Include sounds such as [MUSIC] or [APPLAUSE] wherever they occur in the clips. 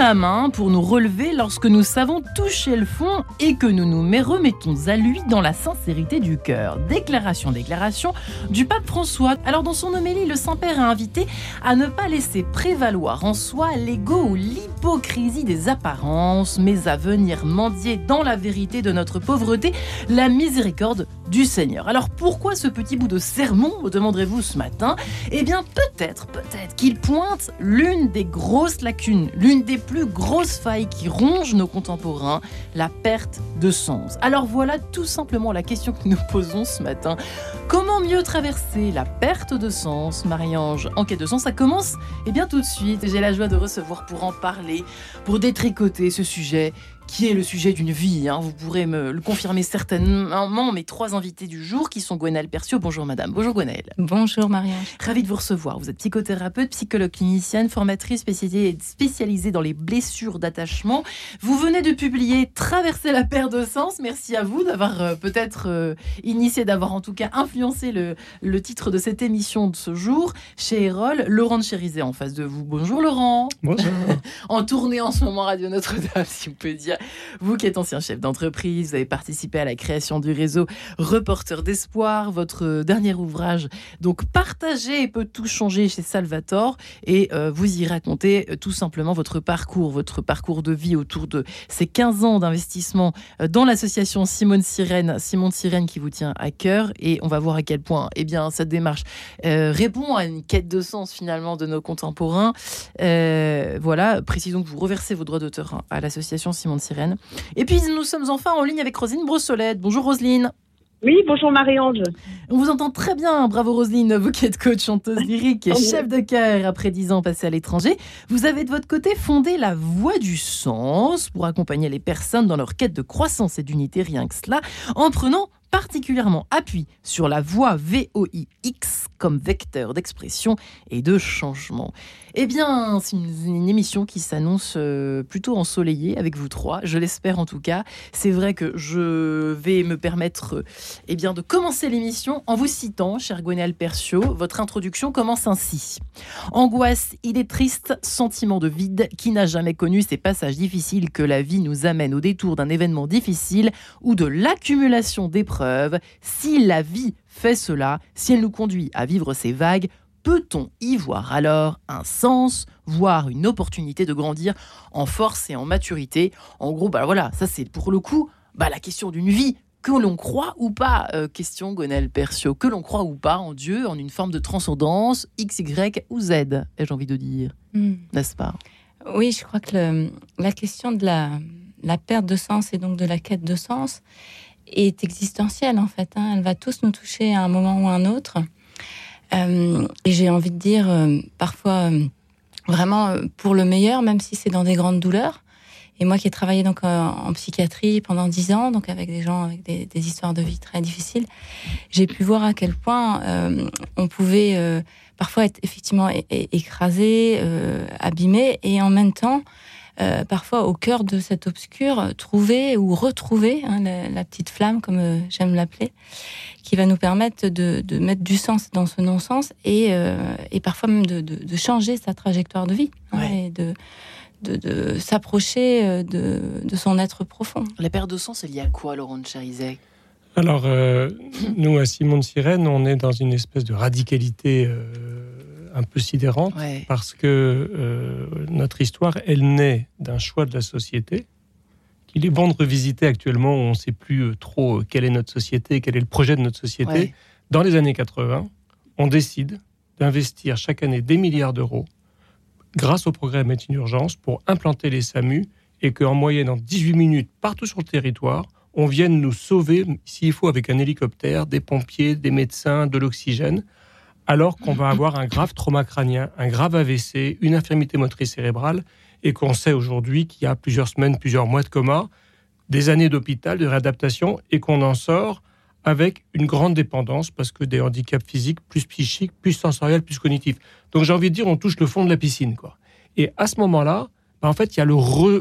la main pour nous relever lorsque nous savons toucher le fond et que nous nous remettons à lui dans la sincérité du cœur. Déclaration, déclaration du pape François. Alors dans son homélie, le Saint-Père a invité à ne pas laisser prévaloir en soi l'ego ou l'hypocrisie des apparences, mais à venir mendier dans la vérité de notre pauvreté la miséricorde du Seigneur. Alors pourquoi ce petit bout de sermon, me demanderez-vous ce matin Eh bien peut-être, peut-être qu'il pointe l'une des grosses lacunes, l'une des plus grosses failles qui rongent nos contemporains, la perte de sens. Alors voilà tout simplement la question que nous posons ce matin. Comment mieux traverser la perte de sens Marie-Ange, en quête de sens, ça commence Eh bien tout de suite, j'ai la joie de recevoir pour en parler, pour détricoter ce sujet qui est le sujet d'une vie. Hein. Vous pourrez me le confirmer certainement. Mes trois invités du jour, qui sont Gwenaëlle Percio. Bonjour madame. Bonjour Gwenaëlle. Bonjour Marianne. Ravi de vous recevoir. Vous êtes psychothérapeute, psychologue clinicienne, formatrice spécialisée, spécialisée dans les blessures d'attachement. Vous venez de publier Traverser la paire de sens. Merci à vous d'avoir euh, peut-être euh, initié, d'avoir en tout cas influencé le, le, titre de cette émission de ce jour chez Erol. Laurent de Chérizet en face de vous. Bonjour Laurent. Bonjour. [LAUGHS] en tournée en ce moment Radio Notre-Dame, si vous pouvez dire. Vous qui êtes ancien chef d'entreprise, vous avez participé à la création du réseau Reporter d'Espoir, votre dernier ouvrage, donc partagé et peut tout changer chez Salvatore. Et euh, vous y racontez euh, tout simplement votre parcours, votre parcours de vie autour de ces 15 ans d'investissement euh, dans l'association Simone Sirène, Simone Sirène qui vous tient à cœur. Et on va voir à quel point eh bien, cette démarche répond à une quête de sens finalement de nos contemporains. voilà, précisons que vous reversez vos droits d'auteur à l'association Simone Sirène et puis nous sommes enfin en ligne avec Roselyne Brossolette. Bonjour Roselyne. Oui, bonjour Marie-Ange. On vous entend très bien, bravo Roselyne, vous qui êtes coach, chanteuse lyrique et chef de chœur après 10 ans passés à l'étranger. Vous avez de votre côté fondé la Voix du Sens pour accompagner les personnes dans leur quête de croissance et d'unité, rien que cela, en prenant particulièrement appui sur la voix VOIX comme vecteur d'expression et de changement. Eh bien, c'est une, émission qui s'annonce euh, plutôt ensoleillée avec vous trois, je l'espère en tout cas. C'est vrai que je vais me permettre eh bien, de commencer l'émission en vous citant, cher Gwenaël Percio. Votre introduction commence ainsi. Angoisse, idée triste, sentiment de vide, qui n'a jamais connu ces passages difficiles que la vie nous amène au détour d'un événement difficile ou de l'accumulation d'épreuves. Si la vie fait cela, si elle nous conduit à vivre ces vagues, peut-on y voir alors un sens, voire une opportunité de grandir en force et en maturité? En gros, bah voilà, ça c'est pour le coup bah, la question d'une vie que l'on croit ou pas, euh, question Gonel Percio, que l'on croit ou pas en Dieu, en une forme de transcendance, X, Y ou Z, ai-je envie de dire, hmm. n'est-ce pas? Oui, je crois que la question de la, la, perte de sens et donc de la quête de sens est existentielle en fait. Hein. Elle va tous nous toucher à un moment ou à un autre. Euh, et j'ai envie de dire, euh, parfois, euh, vraiment pour le meilleur, même si c'est dans des grandes douleurs. Et moi qui ai travaillé donc en psychiatrie pendant dix ans, donc avec des gens avec des, des histoires de vie très difficiles, j'ai pu voir à quel point on pouvait parfois être effectivement écrasé, abîmé, et en même temps euh, parfois au cœur de cet obscur, trouver ou retrouver hein, la, petite flamme, comme euh, j'aime l'appeler, qui va nous permettre de, mettre du sens dans ce non-sens et, euh, parfois même de, changer sa trajectoire de vie hein, et de, de, s'approcher de, son être profond. La perte de sens, elle y a quoi, Laurent de Charizet? Alors, nous, à Simon de Sirène, on est dans une espèce de radicalité un peu sidérante parce que euh, notre histoire, elle naît d'un choix de la société qu'il est bon de revisiter actuellement où on ne sait plus euh, trop euh, quelle est notre société, quel est le projet de notre société. Dans les années 80, on décide d'investir chaque année des milliards d'euros grâce au programme Médecine Urgence pour implanter les SAMU et qu'en moyenne, en 18 minutes, partout sur le territoire, on vienne nous sauver, s'il faut, avec un hélicoptère, des pompiers, des médecins, de l'oxygène alors qu'on va avoir un grave trauma crânien, un grave AVC, une infirmité motrice cérébrale, et qu'on sait aujourd'hui qu'il y a plusieurs semaines, plusieurs mois de coma, des années d'hôpital, de réadaptation, et qu'on en sort avec une grande dépendance, parce que des handicaps physiques, plus psychiques, plus sensoriels, plus cognitifs. Donc j'ai envie de dire, on touche le fond de la piscine. quoi. Et à ce moment-là, bah, en fait, il y, a le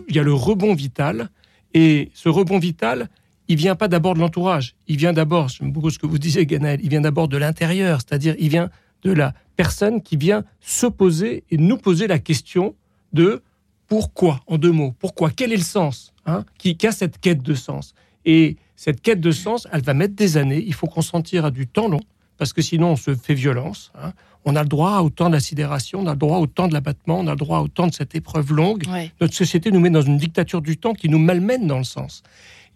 il y a le rebond vital, et ce rebond vital, il vient pas d'abord de l'entourage. Il vient d'abord, j'aime beaucoup ce que vous disiez, Ganel, il vient d'abord de l'intérieur, c'est-à-dire il vient de la personne qui vient se poser et nous poser la question de pourquoi, en deux mots, pourquoi, quel est le sens hein, qui, a cette quête de sens Et cette quête de sens, elle va mettre des années, il faut consentir à du temps long, parce que sinon on se fait violence. Hein. On a le droit à autant d'accidération, on a le droit à autant de l'abattement, on a le droit à autant de cette épreuve longue. Notre société nous met dans une dictature du temps qui nous malmène dans le sens.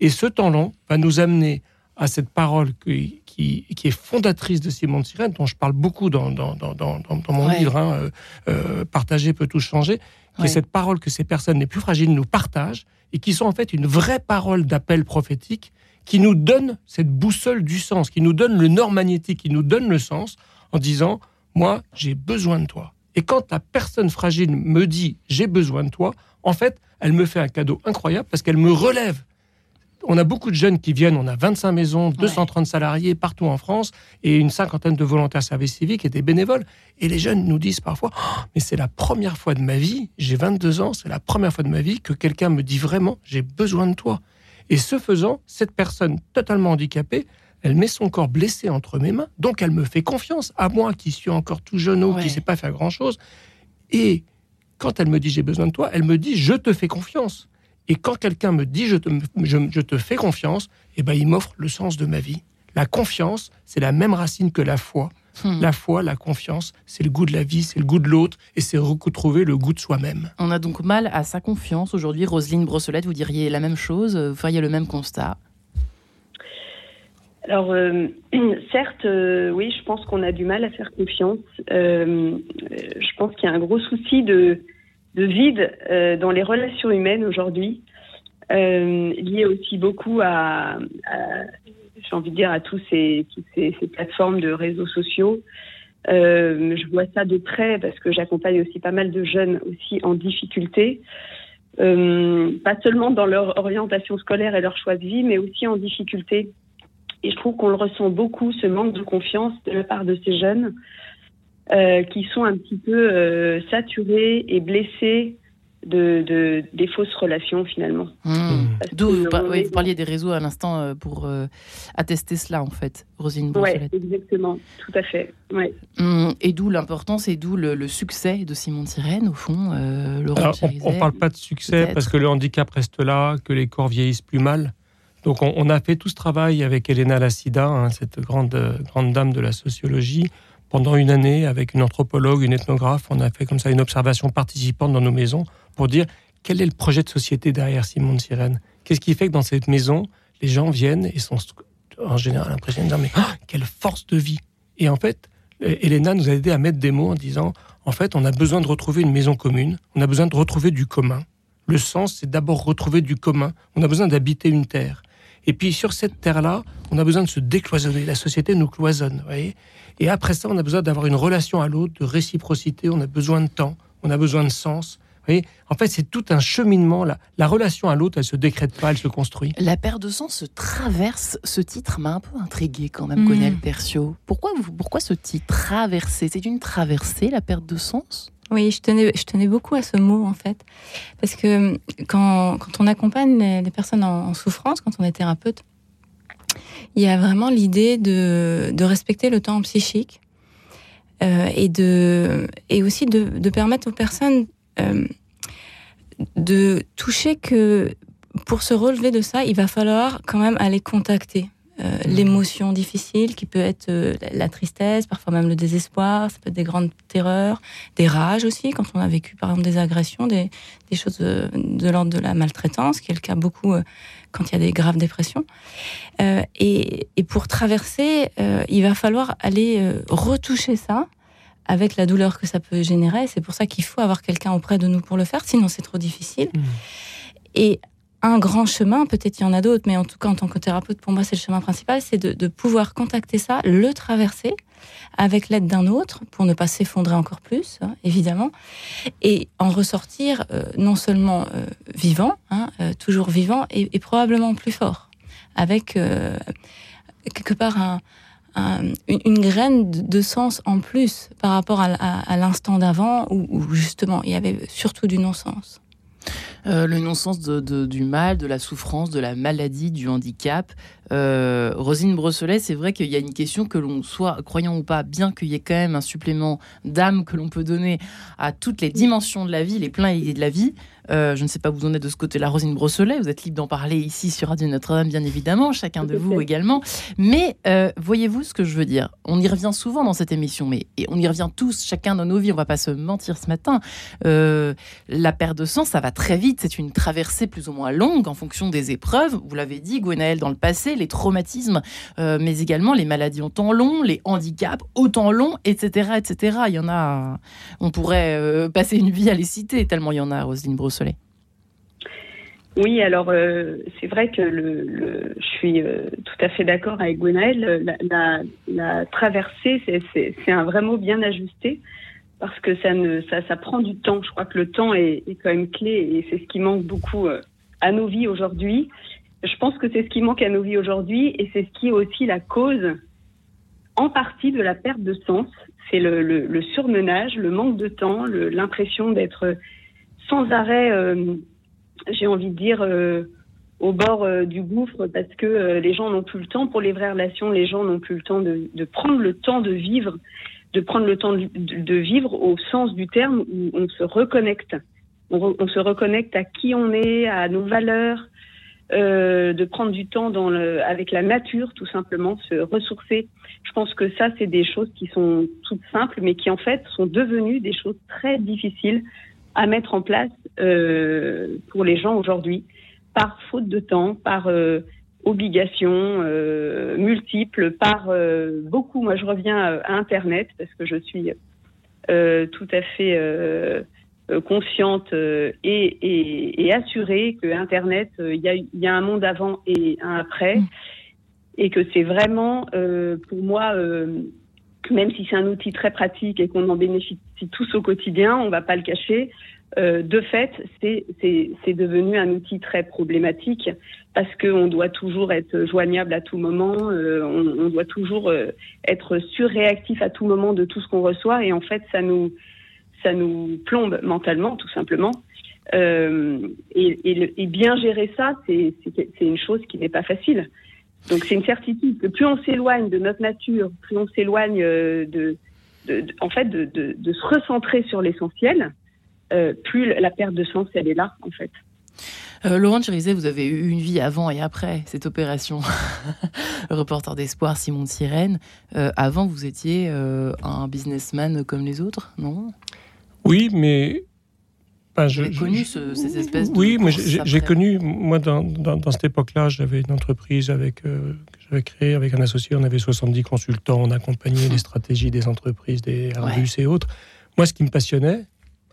Et ce temps long va nous amener à cette parole qui, qui, est fondatrice de Simon de Sirène, dont je parle beaucoup dans, dans, dans, dans mon livre, hein, euh, euh, Partager peut tout changer, qui est cette parole que ces personnes les plus fragiles nous partagent et qui sont en fait une vraie parole d'appel prophétique qui nous donne cette boussole du sens, qui nous donne le nord magnétique, qui nous donne le sens en disant Moi, j'ai besoin de toi. Et quand la personne fragile me dit J'ai besoin de toi, en fait, elle me fait un cadeau incroyable parce qu'elle me relève on a beaucoup de jeunes qui viennent, on a 25 maisons, 230 salariés partout en France et une cinquantaine de volontaires service civique et des bénévoles. Et les jeunes nous disent parfois oh, Mais c'est la première fois de ma vie, j'ai 22 ans, c'est la première fois de ma vie que quelqu'un me dit vraiment J'ai besoin de toi. Et ce faisant, cette personne totalement handicapée, elle met son corps blessé entre mes mains, donc elle me fait confiance, à moi qui suis encore tout jeune ou qui ne sais pas faire grand-chose. Et quand elle me dit J'ai besoin de toi, elle me dit Je te fais confiance. Et quand quelqu'un me dit je te, je, te fais confiance, eh ben, il m'offre le sens de ma vie. La confiance, c'est la même racine que la foi. Hmm. La foi, la confiance, c'est le goût de la vie, c'est le goût de l'autre et c'est retrouver le goût de soi-même. On a donc mal à sa confiance aujourd'hui. Roselyne Brossolette, vous diriez la même chose Vous feriez le même constat alors, euh, [CLEARS THROAT] certes, euh, oui, je pense qu'on a du mal à faire confiance. Euh, je pense qu'il y a un gros souci de, de vide euh, dans les relations humaines aujourd'hui, euh, lié aussi beaucoup à, j'ai envie de dire, à tous ces, toutes ces, plateformes de réseaux sociaux. Euh, je vois ça de près parce que j'accompagne aussi pas mal de jeunes aussi en difficulté, pas seulement dans leur orientation scolaire et leur choix de vie, mais aussi en difficulté. Et je trouve qu'on le ressent beaucoup, ce manque de confiance de la part de ces jeunes. Euh, qui sont un petit peu euh, saturés et blessés de, de, des fausses relations finalement. Mmh. D'où vous, parliez des réseaux à l'instant euh, pour attester cela en fait, Rosine Oui, exactement, tout à fait. Ouais. Mmh. Et d'où l'importance et d'où le, succès de Simon Sirène au fond, Laurent On ne parle pas de succès parce que le handicap reste là, que les corps vieillissent plus mal. Donc on, a fait tout ce travail avec Elena Lassida, hein, cette grande, grande dame de la sociologie, pendant une année, avec une anthropologue, une ethnographe, on a fait comme ça une observation participante dans nos maisons pour dire quel est le projet de société derrière Simon de Sirène. Qu'est-ce qui fait que dans cette maison, les gens viennent et sont en général impressionnés de dire mais ah, quelle force de vie Et en fait, Elena nous a aidé à mettre des mots en disant en fait, on a besoin de retrouver une maison commune, on a besoin de retrouver du commun. Le sens, c'est d'abord retrouver du commun. On a besoin d'habiter une terre. Et puis sur cette terre-là, on a besoin de se décloisonner. La société nous cloisonne. Vous voyez et après ça, on a besoin d'avoir une relation à l'autre, de réciprocité, on a besoin de temps, on a besoin de sens. Vous voyez en fait, c'est tout un cheminement. La, la relation à l'autre, elle se décrète pas, elle se construit. La paire de sens se traverse. Ce titre m'a un peu intrigué quand même, mmh. Percio. Pourquoi, pourquoi ce titre traverser? C'est une traversée, la perte de sens? Oui, je tenais, je tenais beaucoup à ce mot en fait, parce que quand, quand on accompagne les, personnes en, souffrance, quand on est thérapeute, il y a vraiment l'idée de, de, respecter le temps psychique euh, et, de, et aussi de, de permettre aux personnes euh, de toucher que pour se relever de ça, il va falloir quand même aller contacter euh, mmh. l'émotion difficile qui peut être euh, la tristesse, parfois même le désespoir, ça peut être des grandes terreurs, des rages aussi, quand on a vécu par exemple des agressions, des, des choses de, de l'ordre de la maltraitance, qui est le cas beaucoup quand il y a des graves dépressions. Euh, et, et, pour traverser, euh, il va falloir aller euh, retoucher ça avec la douleur que ça peut générer. C'est pour ça qu'il faut avoir quelqu'un auprès de nous pour le faire, sinon c'est trop difficile. Mmh. Et un grand chemin, peut-être il y en a d'autres, mais en tout cas en tant que thérapeute, pour moi c'est le chemin principal, c'est de, pouvoir contacter ça, le traverser avec l'aide d'un autre pour ne pas s'effondrer encore plus, hein, évidemment, et en ressortir euh, non seulement euh, vivant, hein, euh, toujours vivant, et, probablement plus fort, avec quelque part un, une, graine de sens en plus par rapport à, l'instant d'avant où justement il y avait surtout du non-sens. Euh, le non-sens de, du mal, de la souffrance, de la maladie, du handicap. Euh, Rosine Brosselet, c'est vrai qu'il y a une question que l'on soit croyant ou pas, bien qu'il y ait quand même un supplément d'âme que l'on peut donner à toutes les dimensions de la vie, les pleins et de la vie. Euh, je ne sais pas où vous en êtes de ce côté-là, Rosine Brosselet. Vous êtes libre d'en parler ici sur Radio Notre-Dame, bien évidemment, chacun de vous également. Mais euh, voyez-vous ce que je veux dire? On y revient souvent dans cette émission, mais et on y revient tous, chacun dans nos vies. On va pas se mentir ce matin. La perte de sang, ça va très vite. C'est une traversée plus ou moins longue en fonction des épreuves. Vous l'avez dit, Gwenaël, dans le passé, les traumatismes, mais également les maladies au temps long, les handicaps au temps long, etc., etc. Il y en a. On pourrait passer une vie à les citer tellement il y en a, Roselyne Brosselet. Oui, alors euh, c'est vrai que je suis euh, tout à fait d'accord avec Gwenaël. La, la, traversée, c'est un vrai mot bien ajusté parce que ça, prend du temps. Je crois que le temps est, quand même clé et c'est ce qui manque beaucoup euh, à nos vies aujourd'hui. Je pense que c'est ce qui manque à nos vies aujourd'hui et c'est ce qui est aussi la cause en partie de la perte de sens. C'est le, surmenage, le manque de temps, l'impression d'être sans arrêt j'ai envie de dire, euh, au bord euh, du gouffre parce que euh, les gens n'ont plus le temps pour les vraies relations, les gens n'ont plus le temps de, prendre le temps de vivre, de prendre le temps de, vivre au sens du terme où on se reconnecte. On, on, se reconnecte à qui on est, à nos valeurs, de prendre du temps dans le, avec la nature, tout simplement, se ressourcer. Je pense que ça, c'est des choses qui sont toutes simples, mais qui en fait sont devenues des choses très difficiles à mettre en place euh, pour les gens aujourd'hui, par faute de temps, par euh, obligation euh, multiples, par euh, beaucoup. Moi, je reviens à Internet parce que je suis euh, tout à fait consciente et, et, et, assurée que Internet, il y a, y, a, un monde avant et un après, mm. et que c'est vraiment pour moi même si c'est un outil très pratique et qu'on en bénéficie tous au quotidien, on ne va pas le cacher, euh, de fait, c'est devenu un outil très problématique parce qu'on doit toujours être joignable à tout moment, euh, on, on, doit toujours euh, être surréactif à tout moment de tout ce qu'on reçoit et en fait, ça nous, ça nous plombe mentalement, tout simplement. Euh, et, et, et, bien gérer ça, c'est une chose qui n'est pas facile. Donc c'est une certitude que plus on s'éloigne de notre nature, plus on s'éloigne de, de, de, en fait, de, de, se recentrer sur l'essentiel, euh, plus la perte de sens, elle est là, en fait. Euh, Laurent Chirizet, vous avez eu une vie avant et après cette opération. [LAUGHS] Reporter d'espoir, Simon de Sirène. Euh, avant, vous étiez euh, un businessman comme les autres, non? Oui, mais ben, j'ai connu ce, ces espèces de. Oui, mais j'ai connu, moi, dans, dans, cette époque-là, j'avais une entreprise avec, euh, que j'avais créée avec un associé. On avait 70 consultants, on accompagnait les stratégies des entreprises, des Airbus et autres. Moi, ce qui me passionnait,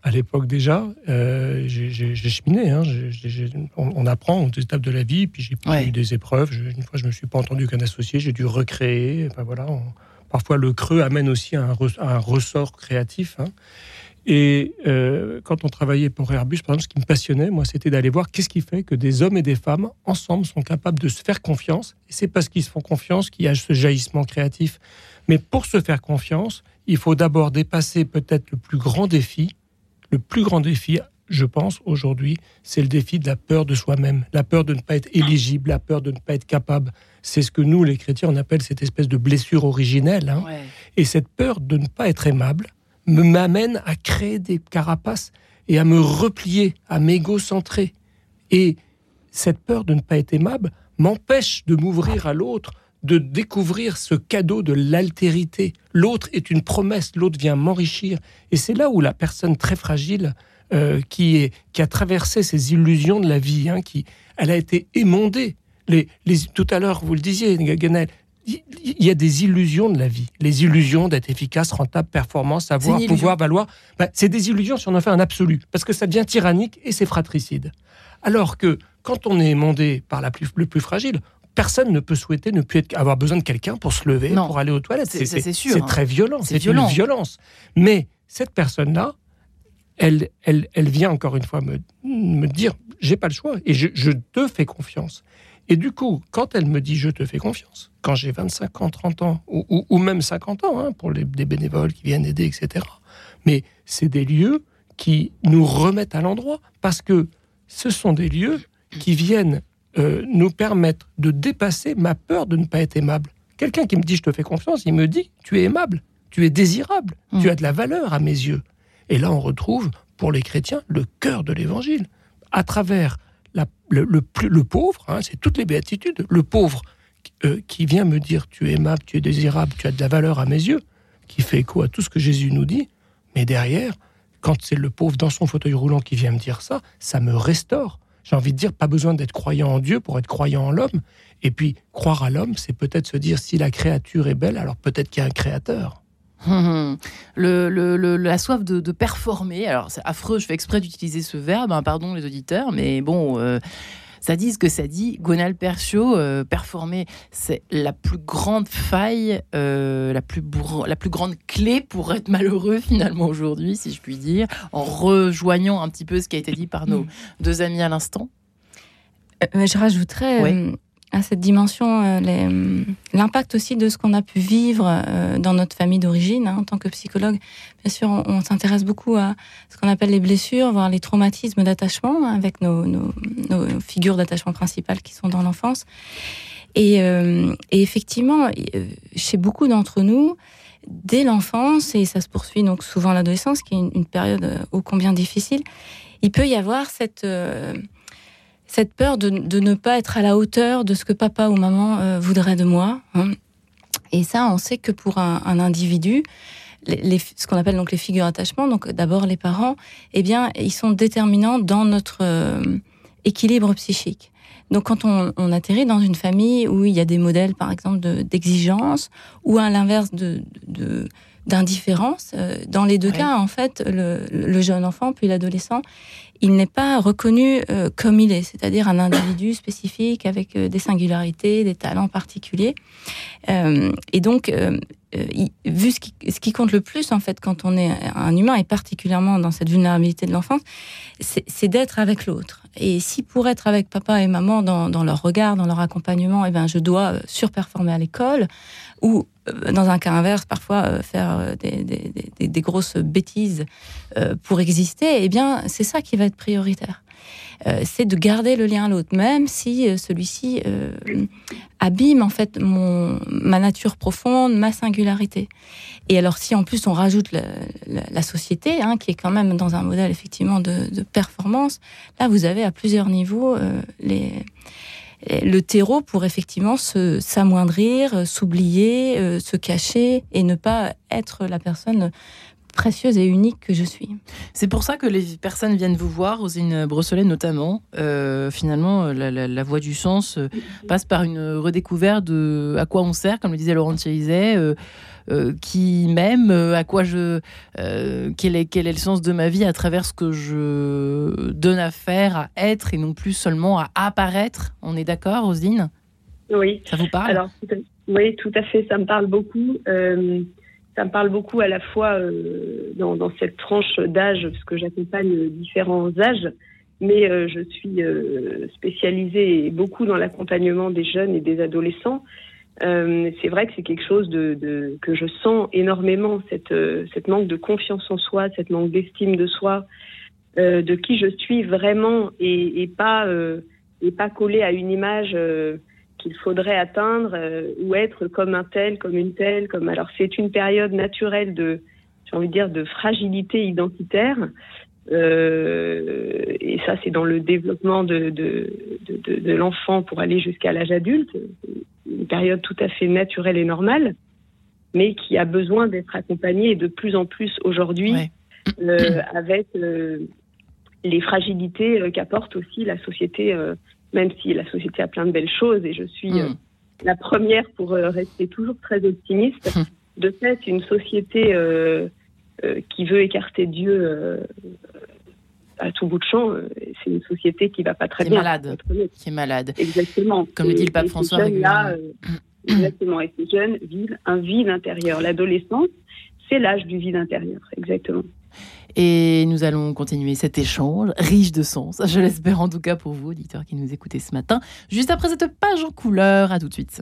à l'époque déjà, euh, j'ai cheminé. Hein, on, apprend aux étapes de la vie, puis j'ai eu des épreuves. une fois, je me suis pas entendu qu'un associé, j'ai dû recréer. Voilà, parfois, le creux amène aussi un, un ressort créatif. Hein. Et euh, quand on travaillait pour Airbus, par exemple, ce qui me passionnait, moi, c'était d'aller voir qu'est-ce qui fait que des hommes et des femmes, ensemble, sont capables de se faire confiance. Et c'est parce qu'ils se font confiance qu'il y a ce jaillissement créatif. Mais pour se faire confiance, il faut d'abord dépasser peut-être le plus grand défi. Le plus grand défi, je pense, aujourd'hui, c'est le défi de la peur de soi-même, la peur de ne pas être éligible, la peur de ne pas être capable. C'est ce que nous, les chrétiens, on appelle cette espèce de blessure originelle. Hein. Et cette peur de ne pas être aimable, m'amène à créer des carapaces et à me replier, à m'égocentrer. Et cette peur de ne pas être aimable m'empêche de m'ouvrir à l'autre, de découvrir ce cadeau de l'altérité. L'autre est une promesse, l'autre vient m'enrichir. Et c'est là où la personne très fragile, euh, qui, est, qui a traversé ces illusions de la vie, hein, qui, elle a été émondée. Les, les, tout à l'heure, vous le disiez, Ganel, il y a des illusions de la vie. Les illusions d'être efficace, rentable, performant, savoir, pouvoir, valoir. Ben, c'est des illusions si on en fait un absolu, parce que ça devient tyrannique et c'est fratricide. Alors que quand on est émondé par la plus, le plus fragile, personne ne peut souhaiter ne plus être, avoir besoin de quelqu'un pour se lever, pour aller aux toilettes. C'est, c'est, hein. très violent, c'est, une violence. Mais cette personne-là, elle, elle, elle vient encore une fois me, me dire, j'ai pas le choix et je, je te fais confiance. Et du coup, quand elle me dit je te fais confiance, quand j'ai 25 ans, 30 ans, ou, même 50 ans, hein, pour les, des bénévoles qui viennent aider, etc. Mais c'est des lieux qui nous remettent à l'endroit, parce que ce sont des lieux qui viennent euh, nous permettre de dépasser ma peur de ne pas être aimable. Quelqu'un qui me dit je te fais confiance, il me dit tu es aimable, tu es désirable, tu mmh. as de la valeur à mes yeux. Et là, on retrouve, pour les chrétiens, le cœur de l'évangile. à travers le, le, pauvre, hein, c'est toutes les béatitudes, le pauvre euh, qui vient me dire tu es aimable, tu es désirable, tu as de la valeur à mes yeux, qui fait écho à tout ce que Jésus nous dit, mais derrière, quand c'est le pauvre dans son fauteuil roulant qui vient me dire ça, ça me restaure. J'ai envie de dire, pas besoin d'être croyant en Dieu pour être croyant en l'homme. Et puis, croire à l'homme, c'est peut-être se dire, si la créature est belle, alors peut-être qu'il y a un créateur. [LAUGHS] La soif de, performer, alors c'est affreux, je fais exprès d'utiliser ce verbe, hein, pardon les auditeurs, mais bon, euh, ça dit ce que ça dit. Gonal Percio, euh, performer, c'est la plus grande faille, euh, la, plus la plus grande clé pour être malheureux [LAUGHS] finalement aujourd'hui, si je puis dire, en rejoignant un petit peu ce qui a été dit par nos deux amis à l'instant. je rajouterais à cette dimension euh, euh, l'impact aussi de ce qu'on a pu vivre euh, dans notre famille d'origine. Hein, en tant que psychologue, bien sûr, on, s'intéresse beaucoup à ce qu'on appelle les blessures, voire les traumatismes d'attachement hein, avec nos, figures d'attachement principales qui sont dans l'enfance. Et, et, effectivement, chez beaucoup d'entre nous, dès l'enfance, et ça se poursuit donc souvent l'adolescence, qui est une, période ô combien difficile, il peut y avoir cette cette peur de, ne pas être à la hauteur de ce que papa ou maman euh, voudrait de moi. Hein. Et ça, on sait que pour un, individu, les, ce qu'on appelle donc les figures d'attachement, donc d'abord les parents, eh bien, ils sont déterminants dans notre euh, équilibre psychique. Donc, quand on, atterrit dans une famille où il y a des modèles, par exemple, d'exigence, ou à l'inverse de, d'indifférence, euh, dans les deux cas, en fait, le, le jeune enfant puis l'adolescent, il n'est pas reconnu euh, comme il est, c'est-à-dire un individu spécifique avec euh, des singularités, des talents particuliers. Euh, et donc, vu ce qui, compte le plus en fait quand on est un humain et particulièrement dans cette vulnérabilité de l'enfance, c'est d'être avec l'autre. Et si pour être avec papa et maman dans, leur regard, dans leur accompagnement, eh ben je dois surperformer à l'école ou dans un cas inverse, parfois euh, faire euh, des, grosses bêtises pour exister, eh bien, c'est ça qui va être prioritaire. c'est de garder le lien à l'autre, même si celui-ci abîme en fait mon, ma nature profonde, ma singularité. Et alors, si en plus on rajoute la, société, hein, qui est quand même dans un modèle effectivement de performance, là, vous avez à plusieurs niveaux les le terreau pour effectivement s'amoindrir, s'oublier, euh, se cacher et ne pas être la personne précieuse et unique que je suis. C'est pour ça que les personnes viennent vous voir, Rosine Brosselet notamment. Euh, finalement, la, voie du sens euh, passe par une redécouverte de à quoi on sert, comme le disait Laurent Thierizet, euh, qui m'aime, euh, à quoi je, euh, quel est quel est le sens de ma vie à travers ce que je donne à faire, à être et non plus seulement à apparaître. On est d'accord, Rosine Oui. Ça vous parle? Alors, oui, tout à fait. Ça me parle beaucoup. Ça me parle beaucoup à la fois dans, dans, cette tranche d'âge, parce que j'accompagne différents âges, mais je suis spécialisée beaucoup dans l'accompagnement des jeunes et des adolescents. Euh, c'est vrai que c'est quelque chose que je sens énormément, cette, euh, manque de confiance en soi, cette manque d'estime de soi, euh, de qui je suis vraiment et, pas, euh, et pas collé à une image euh, qu'il faudrait atteindre ou être comme un tel, comme une telle. Comme... Alors c'est une période naturelle de, j'ai envie de dire, de fragilité identitaire. Euh, et ça, c'est dans le développement de, de, de, de l'enfant pour aller jusqu'à l'âge adulte une période tout à fait naturelle et normale, mais qui a besoin d'être accompagnée de plus en plus aujourd'hui euh, avec euh, les fragilités euh, qu'apporte aussi la société, même si la société a plein de belles choses et je suis mm. la première pour rester toujours très optimiste. Mm. De fait, une société qui veut écarter Dieu à tout bout de champ, euh, c'est une société qui va pas très bien. Malade, qui est malade. Exactement. Comme le dit le pape François. Là, euh, exactement. Et ces jeunes vivent un vide intérieur. L'adolescence, c'est l'âge du vide intérieur. Exactement. Et nous allons continuer cet échange riche de sens, je l'espère en tout cas pour vous, auditeurs qui nous écoutez ce matin. Juste après cette page en couleur, à tout de suite.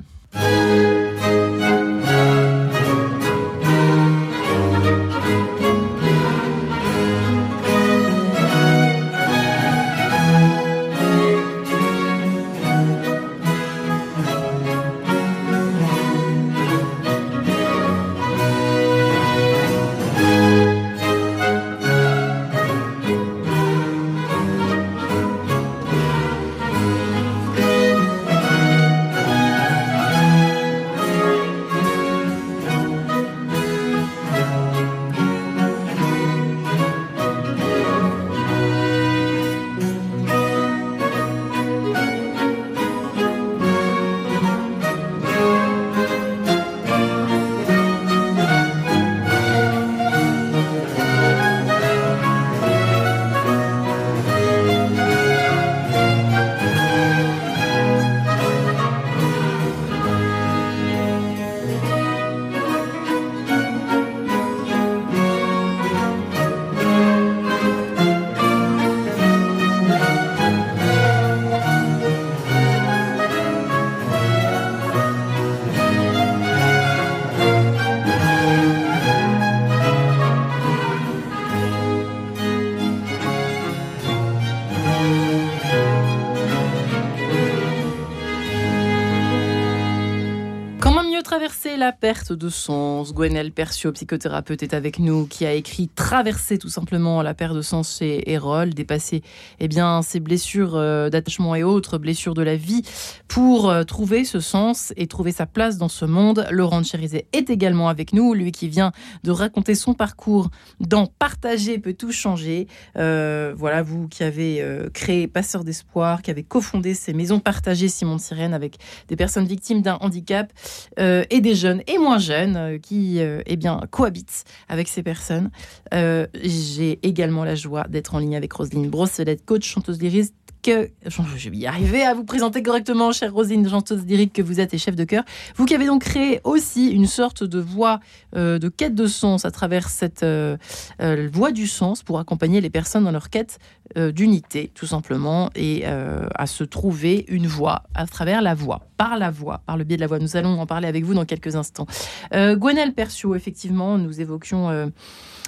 De sens, Gwenelle Persio, psychothérapeute, est avec nous, qui a écrit Traverser tout simplement la perte de sens chez Erol, dépasser eh bien, ses blessures euh, d'attachement et autres blessures de la vie pour euh, trouver ce sens et trouver sa place dans ce monde. Laurent Chérizet est également avec nous, lui qui vient de raconter son parcours dans Partager peut tout changer. Euh, voilà, vous qui avez créé Passeur d'espoir, qui avez cofondé ces maisons partagées Simon Sirène avec des personnes victimes d'un handicap et des jeunes et moins jeunes qui euh, eh bien, cohabitent avec ces personnes. J'ai également la joie d'être en ligne avec Roselyne Brosselette, coach, chanteuse lyriste, que je vais y arriver à vous présenter correctement, chère Rosine chanteuse lyrique que vous êtes et chef de chœur. Vous qui avez donc créé aussi une sorte de voix euh, de quête de sens à travers cette euh, euh, voix du sens pour accompagner les personnes dans leur quête d'unité, tout simplement, et à se trouver une voix à travers la voix, par la voix, par le biais de la voix. Nous allons en parler avec vous dans quelques instants. Gwenelle Percio, effectivement, nous évoquions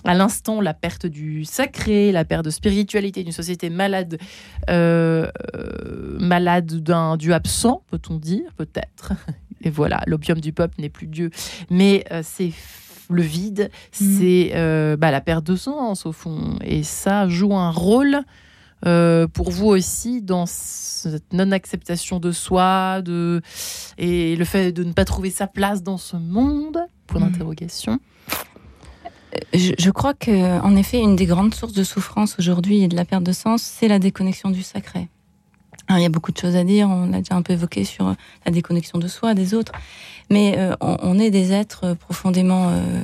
à l'instant la perte du sacré, la perte de spiritualité d'une société malade, euh, euh, malade d'un Dieu absent, peut-on dire, peut-être. [LAUGHS] Et voilà, l'opium du peuple n'est plus Dieu, mais euh, c'est le vide, mm. c'est bah, la perte de sens au fond, et ça joue un rôle. pour vous aussi dans cette non-acceptation de soi de, et le fait de ne pas trouver sa place dans ce monde? Point mm. d'interrogation je, crois que, en effet, une des grandes sources de souffrance aujourd'hui et de la perte de sens, c'est la déconnexion du sacré. il y a beaucoup de choses à dire, on l'a déjà un peu évoqué sur la déconnexion de soi, des autres, mais euh, on, est des êtres profondément euh,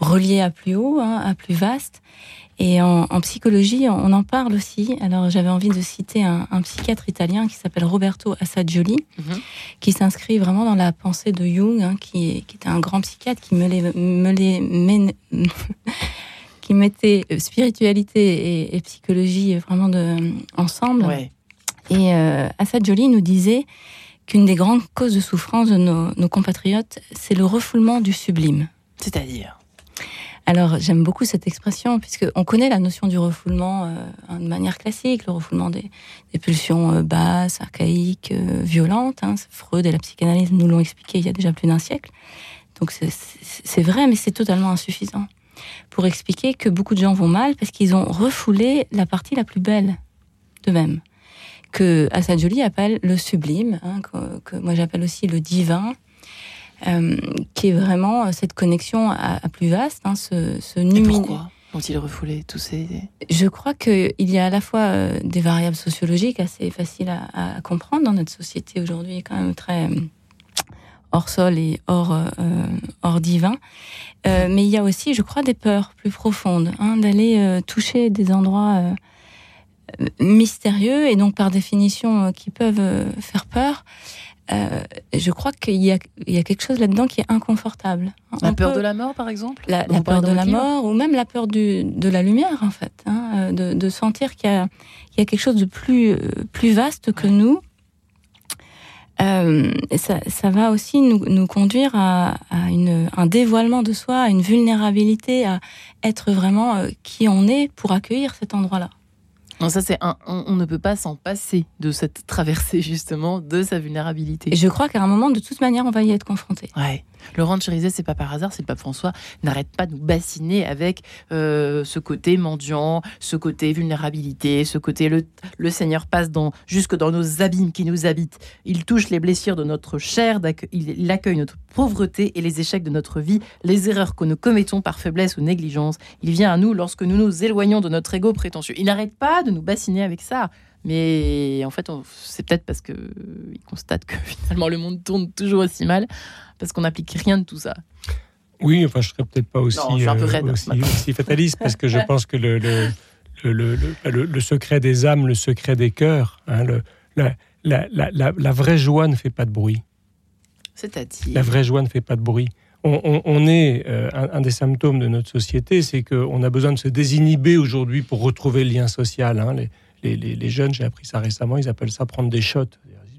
reliés à plus haut, hein, à plus vaste, et en, psychologie, on en parle aussi. Alors, j'avais envie de citer un, psychiatre italien qui s'appelle Roberto Assagioli, mhm. qui s'inscrit vraiment dans la pensée de Jung, hein, qui, qui, était un grand psychiatre qui me les, me les [LAUGHS] qui mettait euh, spiritualité et, psychologie vraiment de, ensemble. Et euh, Assagioli nous disait qu'une des grandes causes de souffrance de nos, nos compatriotes, c'est le refoulement du sublime. C'est-à-dire? Alors j'aime beaucoup cette expression puisque on connaît la notion du refoulement euh, de manière classique, le refoulement des, pulsions euh, basses, archaïques, euh, violentes. Hein. Freud et la psychanalyse nous l'ont expliqué il y a déjà plus d'un siècle. Donc c'est vrai, mais c'est totalement insuffisant pour expliquer que beaucoup de gens vont mal parce qu'ils ont refoulé la partie la plus belle d'eux-mêmes que Assad Jolie appelle le sublime, hein, que moi j'appelle aussi le divin, euh, qui est vraiment euh, cette connexion à, plus vaste, hein, ce, ce pourquoi ont-ils refoulé tous ces... Je crois qu'il y a à la fois euh, des variables sociologiques assez faciles à, comprendre dans notre société aujourd'hui, quand même très hors sol et hors, hors divin. mais il y a aussi, je crois, des peurs plus profondes, hein, d'aller toucher des endroits mystérieux et donc par définition qui peuvent faire peur. Euh, je crois qu'il y, a, quelque chose là-dedans qui est inconfortable. La peur de la mort, par exemple La, peur de la mort, ou même la peur de la lumière, en fait. Hein, euh, de, sentir qu'il y, a, quelque chose de plus, euh, plus vaste que nous. ça, va aussi nous, conduire à, un dévoilement de soi, à une vulnérabilité, à être vraiment qui on est pour accueillir cet endroit-là ça, c'est un, on, ne peut pas s'en passer de cette traversée, [LAUGHS] justement, de sa vulnérabilité. Et je crois qu'à un moment, de toute manière, on va y être confronté. Ouais. Laurent de c'est pas par hasard, c'est le pape François n'arrête pas de nous bassiner avec euh, ce côté mendiant, ce côté vulnérabilité, ce côté le, le Seigneur passe dans, jusque dans nos abîmes qui nous habitent. Il touche les blessures de notre chair, il accueille notre pauvreté et les échecs de notre vie, les erreurs que nous commettons par faiblesse ou négligence. Il vient à nous lorsque nous nous éloignons de notre ego prétentieux. Il n'arrête pas de nous bassiner avec ça. Mais en fait, c'est peut-être parce qu'il constate que [LAUGHS] finalement le monde tourne toujours aussi mal parce qu'on n'applique rien de tout ça. Oui, enfin, je serais peut-être pas aussi, euh, aussi, fataliste parce que je [LAUGHS] pense que le, le, le, le, secret des âmes, le secret des cœurs, hein, la, la, la, la, vraie joie ne fait pas de bruit. C'est-à-dire La vraie joie ne fait pas de bruit. On, on, est euh, un, des symptômes de notre société, c'est qu'on a besoin de se désinhiber aujourd'hui pour retrouver le lien social. Hein. Les, les, les, jeunes, j'ai appris ça récemment, ils appellent ça prendre des shots,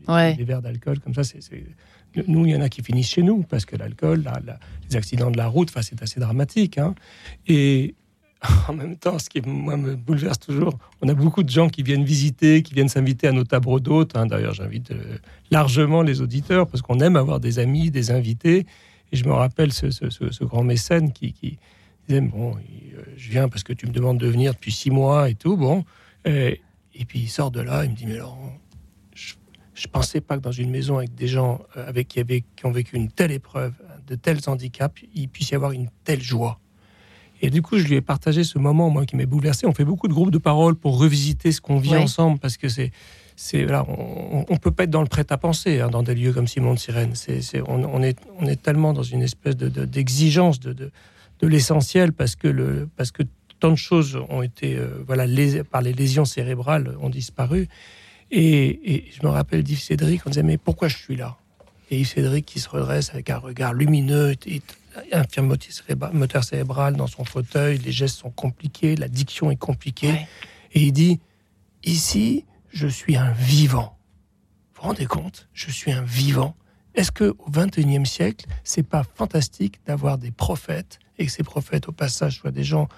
des verres d'alcool, comme ça. c'est nous, il y en a qui finissent chez nous parce que l'alcool, les accidents de la route, c'est assez dramatique. Hein. Et [LAUGHS] en même temps, ce qui moi me bouleverse toujours, on a beaucoup de gens qui viennent visiter, qui viennent s'inviter à nos tables d'hôtes. Hein. D'ailleurs, j'invite euh, largement les auditeurs parce qu'on aime avoir des amis, des invités. Et je me rappelle ce, grand mécène qui, disait bon, euh, je viens parce que tu me demandes de venir depuis six mois et tout. Bon, et, puis il sort de là, il me dit mais Laurent, je, ne pensais pas que dans une maison avec des gens euh, avec qui, qui ont vécu une telle épreuve, de tels handicaps, il puisse y avoir une telle joie. Et du coup, je lui ai partagé ce moment, moi, qui m'est bouleversé. On fait beaucoup de groupes de parole pour revisiter ce qu'on vit ensemble, parce que c'est, c'est là, on, on, peut pas être dans le prêt-à-penser hein, dans des lieux comme Simon de Sirène. C'est, c'est, on, est, on est tellement dans une espèce de, d'exigence de, de, de, l'essentiel, parce que le, parce que tant de choses ont été, euh, voilà, les, par les lésions cérébrales ont disparu. Et, et je me rappelle d'Yves Cédric, on disait mais pourquoi je suis là? Et Yves Cédric qui se redresse avec un regard lumineux, et, un moteur cérébral dans son fauteuil, les gestes sont compliqués, la diction est compliquée. Et il dit, ici, je suis un vivant. Vous vous rendez compte? Je suis un vivant. Est-ce que au XXIe siècle, c'est pas fantastique d'avoir des prophètes et que ces prophètes, au passage, soient des gens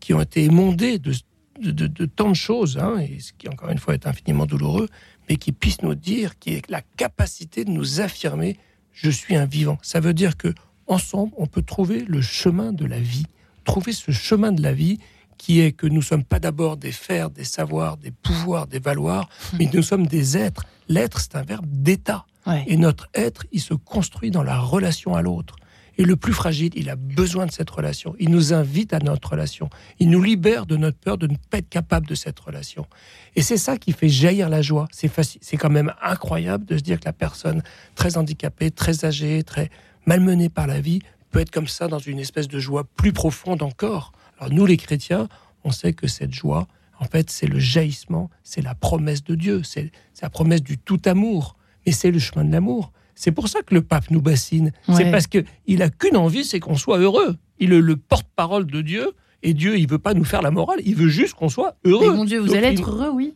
qui ont été émondés de, de, tant de choses, hein, et ce qui encore une fois est infiniment douloureux, mais qui puissent nous dire, qui est la capacité de nous affirmer, je suis un vivant. Ça veut dire que ensemble, on peut trouver le chemin de la vie, trouver ce chemin de la vie qui est que nous ne sommes pas d'abord des fers, des savoirs, des pouvoirs, des valoirs, hmm. mais nous sommes des êtres. L'être, c'est un verbe d'état. Et notre être, il se construit dans la relation à l'autre. Et le plus fragile, il a besoin de cette relation. Il nous invite à notre relation. Il nous libère de notre peur de ne pas être capable de cette relation. Et c'est ça qui fait jaillir la joie. C'est c'est quand même incroyable de se dire que la personne très handicapée, très âgée, très malmené par la vie, peut être comme ça dans une espèce de joie plus profonde encore. Alors nous, les chrétiens, on sait que cette joie, en fait, c'est le jaillissement, c'est la promesse de Dieu, c'est la promesse du tout amour, mais c'est le chemin de l'amour. C'est pour ça que le pape nous bassine. C'est parce qu'il a qu'une envie, c'est qu'on soit heureux. Il est le porte-parole de Dieu. Et Dieu, il veut pas nous faire la morale, il veut juste qu'on soit heureux. mon Dieu, vous allez être heureux, oui.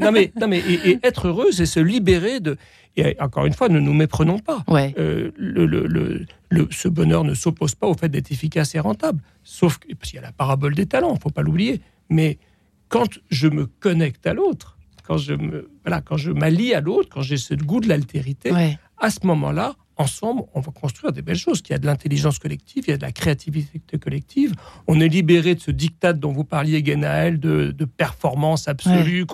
non mais, non mais et être heureux, c'est se libérer de. Et encore une fois, ne nous méprenons pas. Euh, le, le, le, ce bonheur ne s'oppose pas au fait d'être efficace et rentable. Sauf qu'il y a la parabole des talents, faut pas l'oublier. Mais quand je me connecte à l'autre, quand je me voilà, quand je m'allie à l'autre, quand j'ai ce goût de l'altérité, à ce moment-là, ensemble, on va construire des belles choses. Il y a de l'intelligence collective, il y a de la créativité collective. On est libéré de ce diktat dont vous parliez, Genaël, de, de performance absolue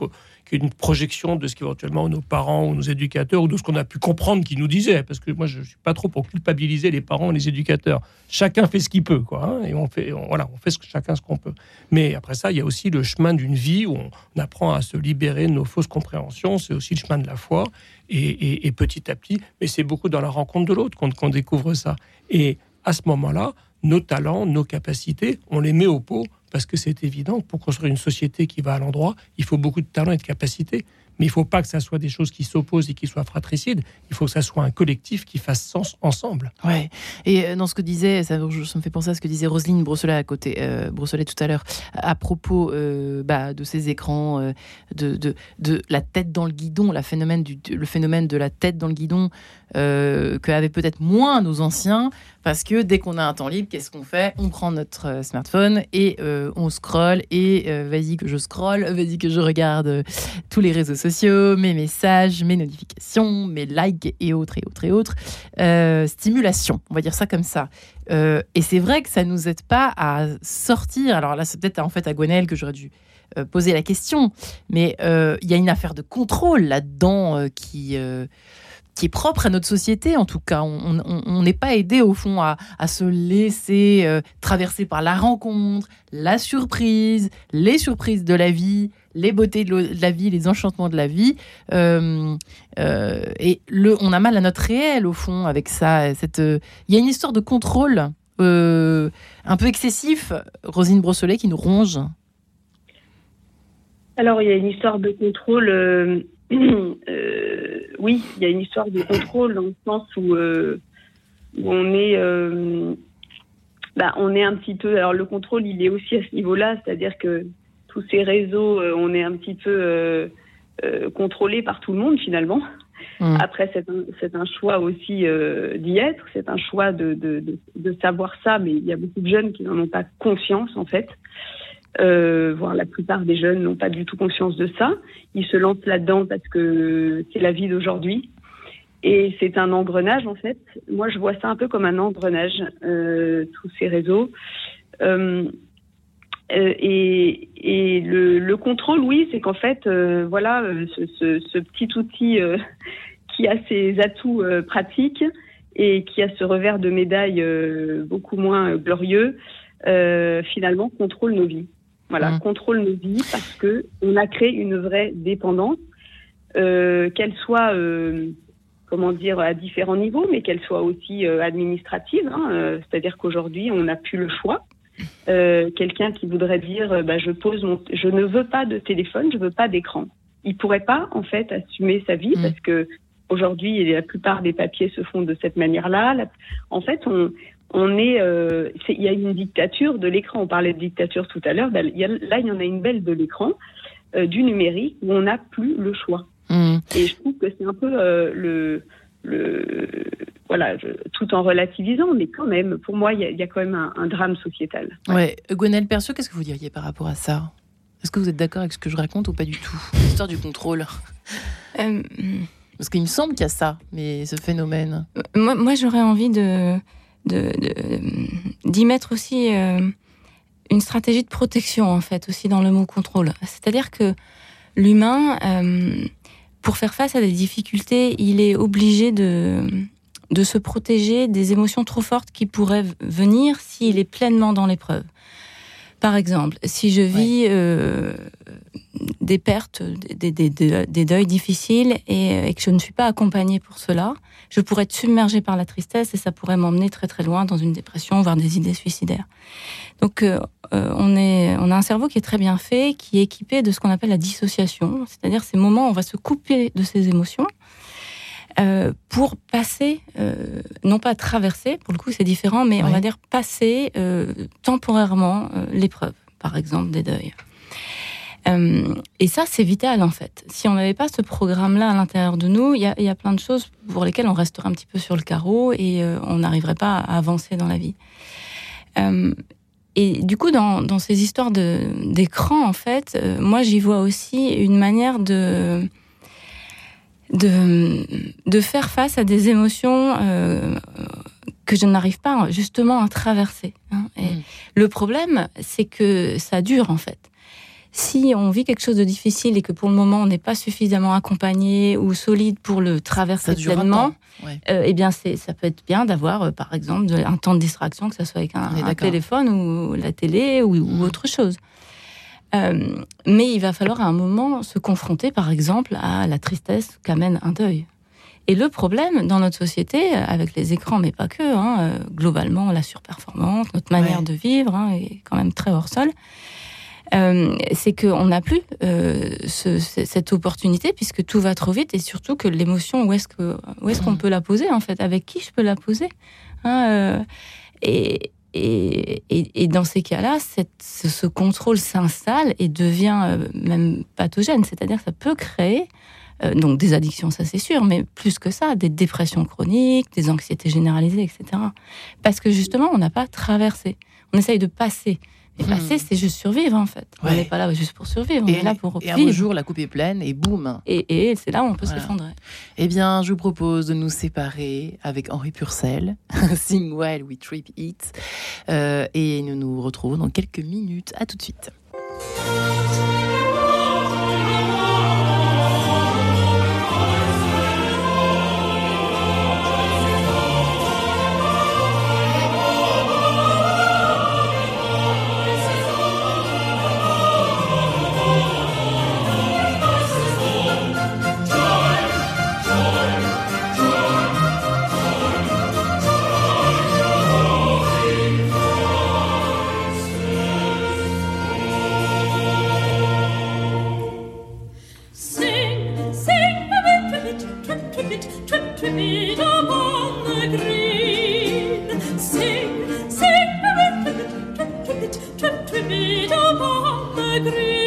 est une projection de ce qu'éventuellement nos parents ou nos éducateurs ou de ce qu'on a pu comprendre qu'ils nous disaient. Parce que moi, je ne suis pas trop pour culpabiliser les parents et les éducateurs. Chacun fait ce qu'il peut, quoi. Hein, et on fait, voilà, on fait ce, chacun ce qu'on peut. Mais après ça, il y a aussi le chemin d'une vie où on, apprend à se libérer de nos fausses compréhensions. C'est aussi le chemin de la foi. Et, petit à petit, mais c'est beaucoup dans la rencontre de l'autre qu'on découvre ça. Et à ce moment-là, nos talents, nos capacités, on les met au pot parce que c'est évident, pour construire une société qui va à l'endroit, il faut beaucoup de talent et de capacité. Mais il ne faut pas que ça soit des choses qui s'opposent et qui soient fratricides. Il faut que ça soit un collectif qui fasse sens ensemble. Ouais. Et euh, dans ce que disait, ça, me fait penser à ce que disait Roselyne Brosselet à côté, euh, Brosselet tout à l'heure, à propos euh, bah, de ces écrans, euh, de, la tête dans le guidon, le phénomène de la tête dans le guidon qu'avaient peut-être moins nos anciens, parce que dès qu'on a un temps libre, qu'est-ce qu'on fait? On prend notre smartphone et on scrolle et vas-y que je scrolle, vas-y que je regarde tous les réseaux sociaux mes messages, mes notifications, mes likes et autres et autres et autres. Euh, stimulation, on va dire ça comme ça. Euh, et c'est vrai que ça nous aide pas à sortir. Alors là, c'est peut-être en fait à Gwenelle que j'aurais dû euh, poser la question, mais il y a une affaire de contrôle là-dedans qui qui est propre à notre société en tout cas. On n'est pas aidé au fond à, se laisser traverser par la rencontre, la surprise, les surprises de la vie, les beautés de la vie, les enchantements de la vie. Euh, euh, et le, on a mal à notre réel, au fond, avec ça. Il y a une histoire de contrôle euh, un peu excessif, Rosine Brosselet, qui nous ronge. Alors, il y a une histoire de contrôle. Oui, il y a une histoire de contrôle dans le sens où, on est. Bah, on est un petit peu. Alors, le contrôle, il est aussi à ce niveau-là, c'est-à-dire que tous ces réseaux, euh, on est un petit peu euh, euh, contrôlé par tout le monde finalement. Mmh. Après, c'est un, choix aussi euh, d'y être, c'est un choix de, de, de, savoir ça, mais il y a beaucoup de jeunes qui n'en ont pas conscience en fait. Euh, voire la plupart des jeunes n'ont pas du tout conscience de ça. Ils se lancent là-dedans parce que c'est la vie d'aujourd'hui. Et c'est un engrenage en fait. Moi, je vois ça un peu comme un engrenage, euh, tous ces réseaux. Euh, euh, et, le, le, contrôle, oui, c'est qu'en fait, voilà, ce, petit outil [LAUGHS] qui a ses atouts pratiques et qui a ce revers de médaille beaucoup moins glorieux, finalement contrôle nos vies. Voilà, mmh. contrôle nos vies parce que on a créé une vraie dépendance, qu'elle soit comment dire, à différents niveaux, mais qu'elle soit aussi administrative. Hein, C'est-à-dire qu'aujourd'hui, on n'a plus le choix. Euh, quelqu'un qui voudrait dire euh, bah, je pose mon, je ne veux pas de téléphone, je veux pas d'écran. Il pourrait pas en fait assumer sa vie mm. parce que aujourd'hui la plupart des papiers se font de cette manière-là. En fait, on, on est, euh, il y a une dictature de l'écran. On parlait de dictature tout à l'heure. Bah, là, il y en a une belle de l'écran, du numérique, où on n'a plus le choix. Mm. Et je trouve que c'est un peu le, le, voilà, tout en relativisant, mais quand même, pour moi, il y, a quand même un, drame sociétal. Ouais. ouais. Percio, qu'est-ce que vous diriez par rapport à ça? Est-ce que vous êtes d'accord avec ce que je raconte ou pas du tout? L'histoire du contrôle. Euh, Parce qu'il me semble qu'il y a ça, mais ce phénomène. Euh, moi, moi j'aurais envie de d'y mettre aussi euh, une stratégie de protection, en fait, aussi dans le mot contrôle. C'est-à-dire que l'humain, pour faire face à des difficultés, il est obligé de de se protéger des émotions trop fortes qui pourraient venir s'il est pleinement dans l'épreuve. Par exemple, si je vis euh, des pertes, des, des, deuils difficiles et, que je ne suis pas accompagnée pour cela, je pourrais être submergée par la tristesse et ça pourrait m'emmener très très loin dans une dépression, voire des idées suicidaires. Donc euh, euh, on, est, on a un cerveau qui est très bien fait, qui est équipé de ce qu'on appelle la dissociation, c'est-à-dire ces moments où on va se couper de ses émotions euh, pour passer, euh, non pas traverser, pour le coup c'est différent, mais on va dire passer euh, temporairement l'épreuve, par exemple des deuils. et ça, c'est vital en fait. Si on n'avait pas ce programme-là à l'intérieur de nous, il y a, y a, plein de choses pour lesquelles on resterait un petit peu sur le carreau et on n'arriverait pas à avancer dans la vie. et du coup, dans, dans ces histoires d'écran, en fait, moi j'y vois aussi une manière de de, de faire face à des émotions euh, que je n'arrive pas justement à traverser. Hein. Et mm. Le problème, c'est que ça dure en fait. Si on vit quelque chose de difficile et que pour le moment on n'est pas suffisamment accompagné ou solide pour le traverser pleinement, euh, eh bien c'est ça peut être bien d'avoir euh, par exemple un temps de distraction, que ce soit avec un, téléphone ou la télé ou, ou mm. autre chose. Euh, mais il va falloir à un moment se confronter, par exemple, à la tristesse qu'amène un deuil. Et le problème dans notre société, avec les écrans, mais pas que, hein, euh, globalement, la surperformance, notre manière de vivre hein, est quand même très hors sol. Euh, c'est qu'on n'a plus euh, ce, cette opportunité puisque tout va trop vite et surtout que l'émotion, où est-ce que où est-ce qu'on mmh. peut la poser en fait? Avec qui je peux la poser? Hein, euh, et, et, dans ces cas-là, ce contrôle s'installe et devient euh, même pathogène, c'est-à-dire que ça peut créer euh, donc des addictions, ça c'est sûr, mais plus que ça, des dépressions chroniques, des anxiétés généralisées, etc. Parce que justement, on n'a pas traversé. On essaye de passer. Et hmm. c'est juste survivre en fait. On n'est pas là juste pour survivre, on est là pour Et un jour, la coupe est pleine et boum. Et, et c'est là où on peut s'effondrer. Eh bien, je vous propose de nous séparer avec Henri Purcell, [LAUGHS] Sing While We Trip It. Euh, et nous nous retrouvons dans quelques minutes. À tout de suite. игры.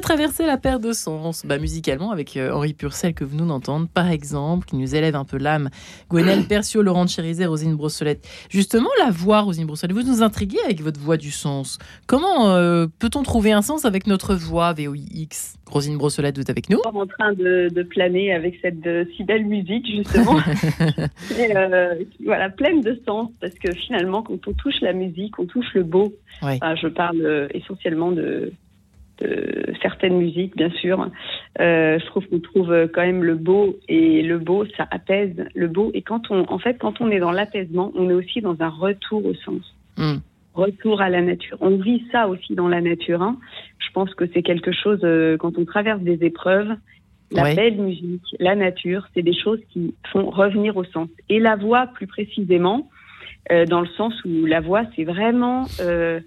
Traverser la paire de sens? Bah, Musicalement, avec euh, Henri Purcell que vous nous d'entendre, par exemple, qui nous élève un peu l'âme. Gwenel [CLEARS THROAT] Percio, Laurent Chérizet, Rosine Brossolette. Justement, la voix, Rosine Brossolette, vous nous intriguez avec votre voix du sens. Comment euh, peut-on trouver un sens avec notre voix VOIX Rosine Brossolette, vous êtes avec nous En train de, planer avec cette euh, si belle musique, justement. [LAUGHS] voilà, pleine de sens, parce que finalement, quand on touche la musique, on touche le beau. je parle essentiellement de, de certaines musiques, bien sûr. Euh, je trouve qu'on trouve quand même le beau et le beau, ça apaise le beau. Et quand on, en fait, quand on est dans l'apaisement, on est aussi dans un retour au sens. Hmm. Retour à la nature. On vit ça aussi dans la nature. Hein. Je pense que c'est quelque chose, euh, quand on traverse des épreuves, la belle musique, la nature, c'est des choses qui font revenir au sens. Et la voix, plus précisément, euh, dans le sens où la voix, c'est vraiment euh,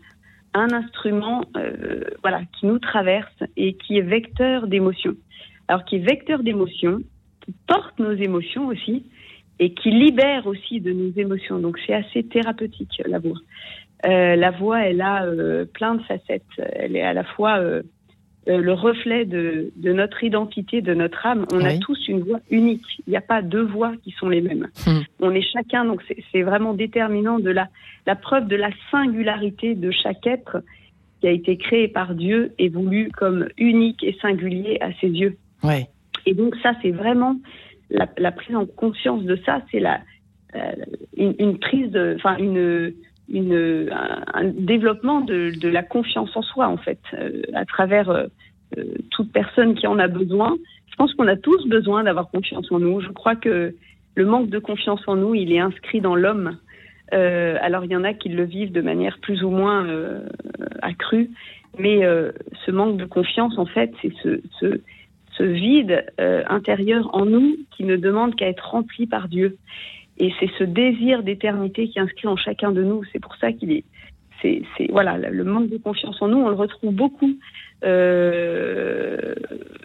un instrument euh, voilà, qui nous traverse et qui est vecteur d'émotions. Alors qui est vecteur d'émotions, qui porte nos émotions aussi et qui libère aussi de nos émotions. Donc c'est assez thérapeutique la voix. Euh, la voix, elle a euh, plein de facettes. Elle est à la fois euh, le reflet de, notre identité, de notre âme. On a tous une voix unique. Il n'y a pas deux voix qui sont les mêmes. Hmm. On est chacun, donc c'est vraiment déterminant de la, la preuve de la singularité de chaque être qui a été créé par Dieu et voulu comme unique et singulier à ses yeux. Ouais. Et donc ça, c'est vraiment la, prise en conscience de ça, c'est la euh, une, prise, enfin une un, développement de, la confiance en soi, en fait, euh, à travers euh, euh, toute personne qui en a besoin. Je pense qu'on a tous besoin d'avoir confiance en nous. Je crois que le manque de confiance en nous, il est inscrit dans l'homme. alors il y en a qui le vivent de manière plus ou moins accrue, mais ce manque de confiance, en fait, c'est ce, ce, ce, vide intérieur en nous qui ne demande qu'à être rempli par Dieu. Et c'est ce désir d'éternité qui est inscrit en chacun de nous. C'est pour ça qu'il est. C'est, voilà, le manque de confiance en nous, on le retrouve beaucoup euh,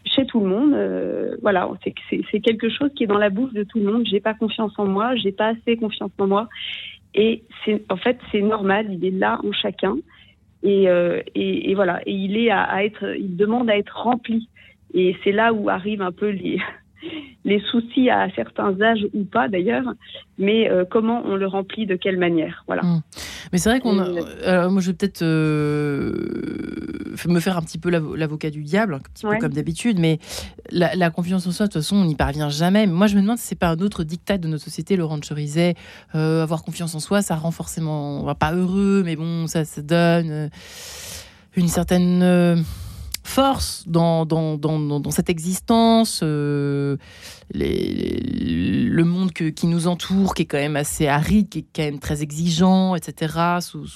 chez tout le monde. Euh, voilà, c'est, c'est, quelque chose qui est dans la bouche de tout le monde. J'ai pas confiance en moi, j'ai pas assez confiance en moi. Et c'est, en fait, c'est normal. Il est là en chacun. Et, euh, et, et, voilà. Et il est à, à, être, il demande à être rempli. Et c'est là où arrivent un peu les, les soucis à certains âges ou pas d'ailleurs, mais euh, comment on le remplit, de quelle manière. Voilà. Hmm. Mais c'est vrai qu'on a... moi, je vais peut-être euh, me faire un petit peu l'avocat du diable, un petit peu comme d'habitude, mais la, confiance en soi, de toute façon, on n'y parvient jamais. Moi, je me demande si c'est pas un autre dictat de notre société, Laurent Cherizet. Euh, avoir confiance en soi, ça rend forcément, pas heureux, mais bon, ça, ça donne une certaine force dans, dans, dans, cette existence, euh, le monde qui nous entoure, qui est quand même assez aride, qui est quand même très exigeant, etc., sous,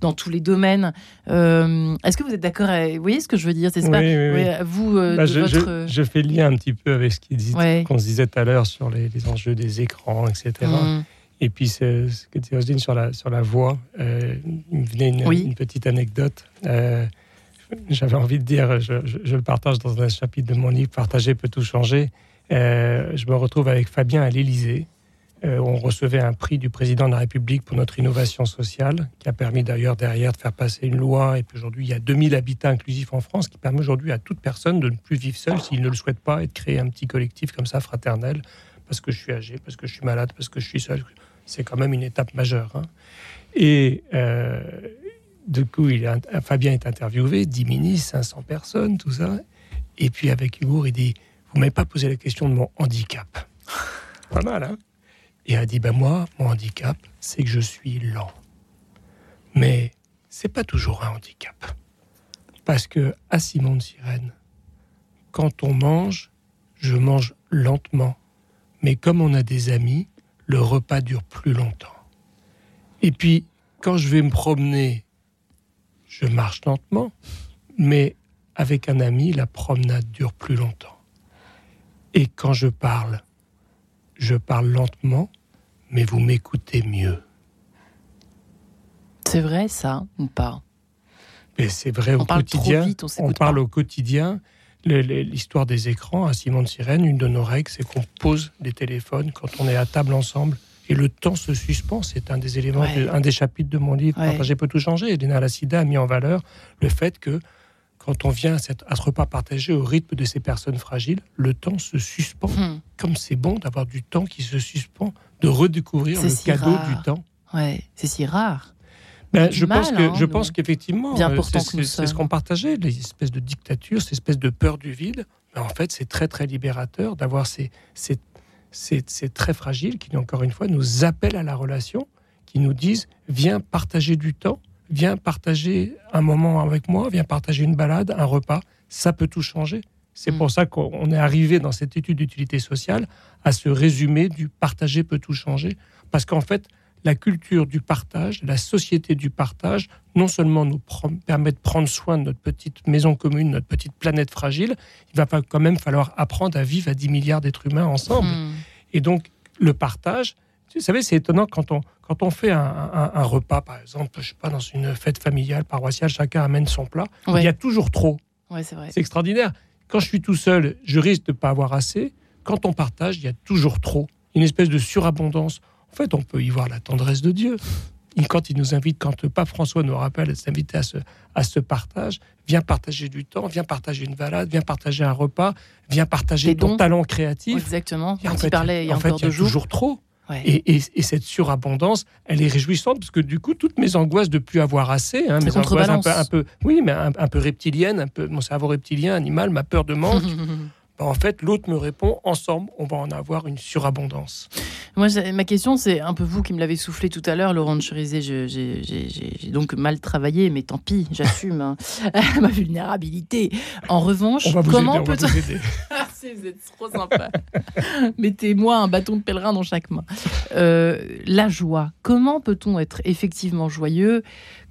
dans tous les domaines. Euh, est-ce que vous êtes d'accord Vous voyez ce que je veux dire C'est oui, Vous, euh, bah, je, fais le lien un petit peu avec ce qu'on se disait tout à l'heure sur les, enjeux des écrans, etc. Mmh. Et puis, ce, que tu Roselyne sur la, sur la voix, il me venait une, petite anecdote j'avais envie de dire, je, le partage dans un chapitre de mon livre, Partager peut tout changer. Euh, je me retrouve avec Fabien à l'Élysée. Euh, on recevait un prix du président de la République pour notre innovation sociale, qui a permis d'ailleurs derrière de faire passer une loi. Et puis aujourd'hui, il y a 2000 habitats inclusifs en France, qui permet aujourd'hui à toute personne de ne plus vivre seule s'il ne le souhaite pas et de créer un petit collectif comme ça, fraternel, parce que je suis âgé, parce que je suis malade, parce que je suis seul. C'est quand même une étape majeure. Hein. Et, euh, du coup, il Fabien est interviewé, 10 ministres, 500 personnes, tout ça. Et puis avec humour, il dit Vous m'avez pas posé la question de mon handicap. [LAUGHS] pas mal, hein Et a dit Ben moi, mon handicap, c'est que je suis lent. Mais c'est pas toujours un handicap. Parce que à Simon de Sirène, quand on mange, je mange lentement. Mais comme on a des amis, le repas dure plus longtemps. Et puis, quand je vais me promener je marche lentement, mais avec un ami, la promenade dure plus longtemps. Et quand je parle, je parle lentement, mais vous m'écoutez mieux. C'est vrai ça ou pas? Mais c'est vrai au quotidien. on, parle au quotidien. L'histoire des écrans à Simon de Sirène, une de nos règles, c'est qu'on pose des téléphones quand on est à table ensemble et le temps se suspend. C'est un des éléments, un des chapitres de mon livre, Partager peut tout changer. Elena Lassida a mis en valeur le fait que quand on vient à, ce repas partagé au rythme de ces personnes fragiles, le temps se suspend. Hmm. Comme c'est bon d'avoir du temps qui se suspend, de redécouvrir le cadeau du temps. Ouais, c'est si rare. Ben, je, pense que, hein, je pense qu'effectivement, c'est ce qu'on partageait, les espèces de dictatures, ces espèces de peur du vide. Mais en fait, c'est très très libérateur d'avoir ces, ces c'est très fragile, qui encore une fois nous appellent à la relation, qui nous disent viens partager du temps, viens partager un moment avec moi, viens partager une balade, un repas, ça peut tout changer. C'est mm. pour ça qu'on est arrivé dans cette étude d'utilité sociale à ce résumé du partager peut tout changer, parce qu'en fait, la culture du partage, la société du partage, non seulement nous permet de prendre soin de notre petite maison commune, notre petite planète fragile, il va quand même falloir apprendre à vivre à 10 milliards d'êtres humains ensemble. Hmm. Et donc, le partage, vous savez, c'est étonnant quand on, quand on fait un, repas, par exemple, je sais pas, dans une fête familiale, paroissiale, chacun amène son plat, il y a toujours trop. c'est extraordinaire. Quand je suis tout seul, je risque de ne pas avoir assez. Quand on partage, il y a toujours trop. Une espèce de surabondance. En fait, on peut y voir la tendresse de Dieu. quand il nous invite, quand le pape François nous rappelle de s'inviter à ce, à ce partage, viens partager du temps, viens partager une balade, viens partager un repas, viens partager ton talent créatif. Exactement. en fait, parlait il y a, en fait, il y a toujours trop. Et, cette surabondance, elle est réjouissante parce que du coup, toutes mes angoisses de plus avoir assez, hein, mes angoisses un peu, un peu, oui, mais un, un peu reptiliennes, un peu mon cerveau reptilien, animal, ma peur de manque. [LAUGHS] Bah, en fait, l'autre me répond, ensemble, on va en avoir une surabondance. Moi, ma question, c'est un peu vous qui me l'avez soufflé tout à l'heure, Laurent de Cherizé. J'ai donc mal travaillé, mais tant pis, j'assume hein. [LAUGHS] ma vulnérabilité. En revanche, comment peut-on. vous êtes trop sympa. [LAUGHS] Mettez-moi un bâton de pèlerin dans chaque main. Euh, la joie. Comment peut-on être effectivement joyeux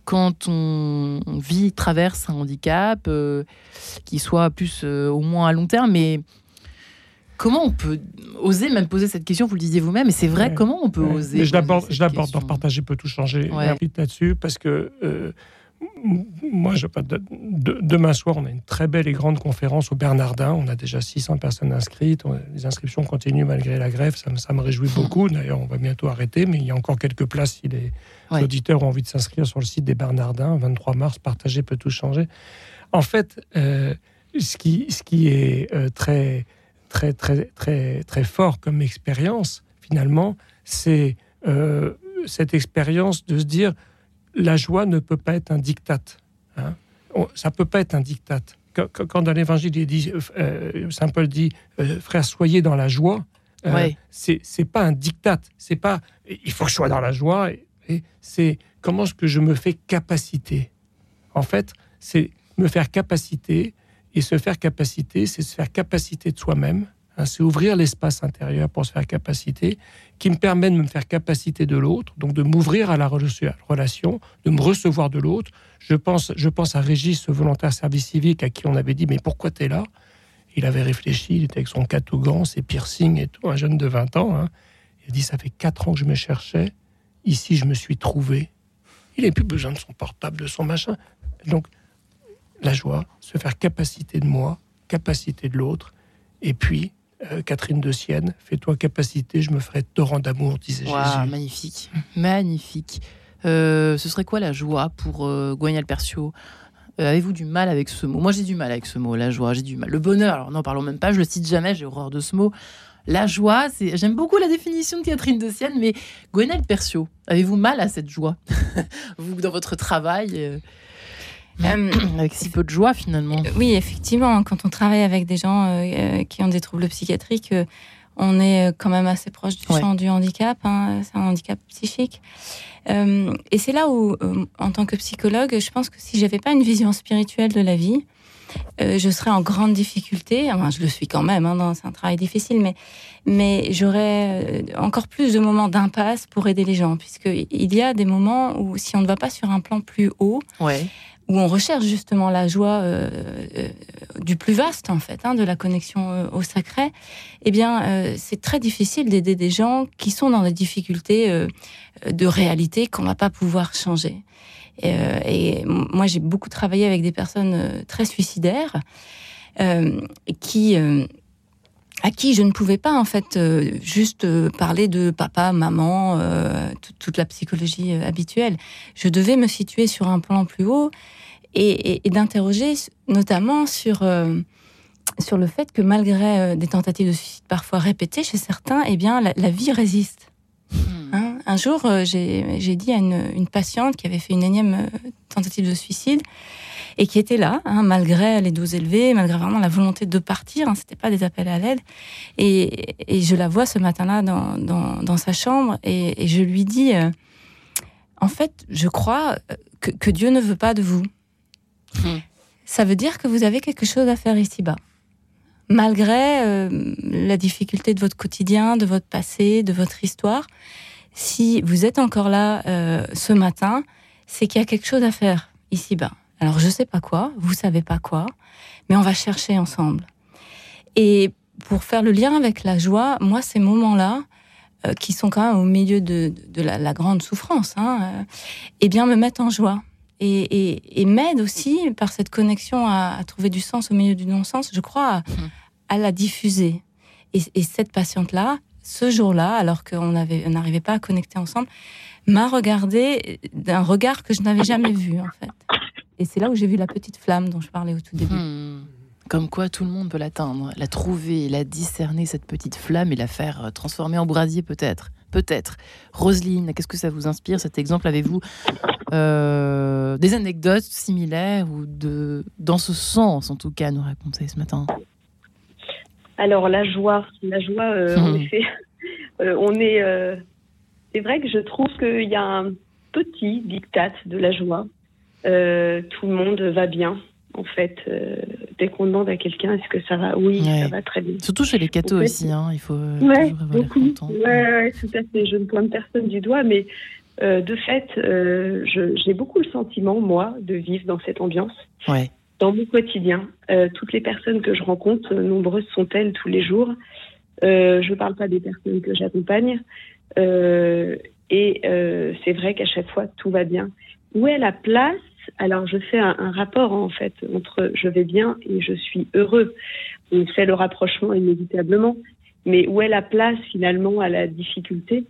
quand on vit, traverse un handicap, euh, qui soit plus euh, au moins à long terme, mais comment on peut oser même poser cette question Vous le disiez vous-même, et c'est vrai, comment on peut oser Je l'aborde, je l'aborde Partager peut tout changer là-dessus, parce que euh, moi, je, de, demain soir, on a une très belle et grande conférence au Bernardin. On a déjà 600 personnes inscrites. les inscriptions continuent malgré la grève. Ça, me réjouit beaucoup. D'ailleurs, on va bientôt arrêter, mais il y a encore quelques places si les auditeurs ont envie de s'inscrire sur le site des Bernardins. 23 mars, partager peut tout changer. En fait, euh, ce, qui, ce qui est euh, très, très, très, très, très fort comme expérience, finalement, c'est euh, cette expérience de se dire la joie ne peut pas être un diktat. Hein. Ça peut pas être un diktat. Quand, dans l'Évangile, il dit, euh, Saint Paul dit, euh, frère, soyez dans la joie. Euh, c'est pas un diktat. C'est pas, il faut que je sois dans la joie. Et, c'est comment est-ce que je me fais capacité. En fait, c'est me faire capacité Et se faire capacité, c'est se faire capacité de soi-même, c'est ouvrir l'espace intérieur pour se faire capacité, qui me permet de me faire capacité de l'autre, donc de m'ouvrir à la relation, de me recevoir de l'autre. Je pense, je pense à Régis, ce volontaire service civique, à qui on avait dit Mais pourquoi tu es là? Il avait réfléchi, il était avec son catougan, ses piercings et tout, un jeune de 20 ans. Hein. Il a dit Ça fait 4 ans que je me cherchais, ici je me suis trouvé. Il n'a plus besoin de son portable, de son machin. Donc, la joie, se faire capacité de moi, capacité de l'autre, et puis euh, Catherine de Sienne, fais-toi capacité, je me ferai torrent d'amour, disait Jésus. Magnifique, magnifique. Euh, ce serait quoi la joie pour euh, Guagnal Percio euh, Avez-vous du mal avec ce mot? Moi, j'ai du mal avec ce mot, la joie. J'ai du mal. Le bonheur, alors n'en parlons même pas. Je le cite jamais. J'ai horreur de ce mot. La joie, c'est. J'aime beaucoup la définition de Catherine de Sienne, mais Gwenaël Percio, avez-vous mal à cette joie? [LAUGHS] Vous, dans votre travail euh, avec si peu de joie finalement. Oui, effectivement, quand on travaille avec des gens euh, qui ont des troubles psychiatriques, euh, on est quand même assez proche du champ du handicap. Hein, c'est un handicap psychique. et c'est là où, en tant que psychologue, je pense que si j'avais pas une vision spirituelle de la vie, je serais en grande difficulté. Enfin, je le suis quand même, hein, c'est un travail difficile, mais, mais j'aurais encore plus de moments d'impasse pour aider les gens, puisqu'il y a des moments où si on ne va pas sur un plan plus haut, ouais où on recherche justement la joie euh, euh, du plus vaste en fait, hein, de la connexion euh, au sacré, eh bien c'est très difficile d'aider des gens qui sont dans des difficultés de réalité qu'on va pas pouvoir changer. Et, moi j'ai beaucoup travaillé avec des personnes très suicidaires qui à qui je ne pouvais pas en fait juste parler de papa, maman, toute la psychologie habituelle. Je devais me situer sur un plan plus haut et, d'interroger notamment sur, euh, sur le fait que malgré euh, des tentatives de suicide parfois répétées chez certains, eh bien, la, vie résiste. Hmm. Hein, un jour, euh, j'ai dit à une, une, patiente qui avait fait une énième tentative de suicide et qui était là, hein, malgré les doses élevées, malgré vraiment la volonté de partir, hein, c'était pas des appels à l'aide. Et, et, je la vois ce matin-là dans, dans, dans, sa chambre et, et je lui dis, en fait, je crois que, que Dieu ne veut pas de vous. Hmm. Ça veut dire que vous avez quelque chose à faire ici-bas. Malgré euh, la difficulté de votre quotidien, de votre passé, de votre histoire, si vous êtes encore là euh, ce matin, c'est qu'il y a quelque chose à faire ici-bas. Alors je sais pas quoi, vous savez pas quoi, mais on va chercher ensemble. Et pour faire le lien avec la joie, moi ces moments-là, euh, qui sont quand même au milieu de, la, grande souffrance, hein, eh bien me mettent en joie et, m'aide aussi par cette connexion à, trouver du sens au milieu du non-sens, je crois, à, la diffuser. Et, cette patiente-là, ce jour-là, alors qu'on n'arrivait pas à connecter ensemble, m'a regardé d'un regard que je n'avais jamais vu, en fait. Et c'est là où j'ai vu la petite flamme dont je parlais au tout début. Hmm. Comme quoi tout le monde peut l'atteindre, la trouver, la discerner, cette petite flamme, et la faire transformer en brasier peut-être. Peut-être. Roselyne, qu'est-ce que ça vous inspire cet exemple? Avez-vous euh, des anecdotes similaires ou de, dans ce sens, en tout cas, à nous raconter ce matin? Alors, la joie. La joie, euh, en effet, [LAUGHS] euh, on est. c'est vrai que je trouve qu'il y a un petit diktat de la joie. Tout le monde va bien en fait, euh, dès qu'on demande à quelqu'un est-ce que ça va, oui, ça va très bien. Surtout chez les cathos aussi, hein, il faut euh, ouais, toujours beaucoup. Ouais, tout à fait. Je ne pointe personne du doigt, mais euh, de fait, j'ai beaucoup le sentiment, moi, de vivre dans cette ambiance. Dans mon quotidien, toutes les personnes que je rencontre, nombreuses sont-elles tous les jours. je ne parle pas des personnes que j'accompagne. et c'est vrai qu'à chaque fois, tout va bien. Où est la place alors je fais un, rapport en fait entre je vais bien et je suis heureux. On fait le rapprochement inévitablement, mais où est la place finalement à la difficulté?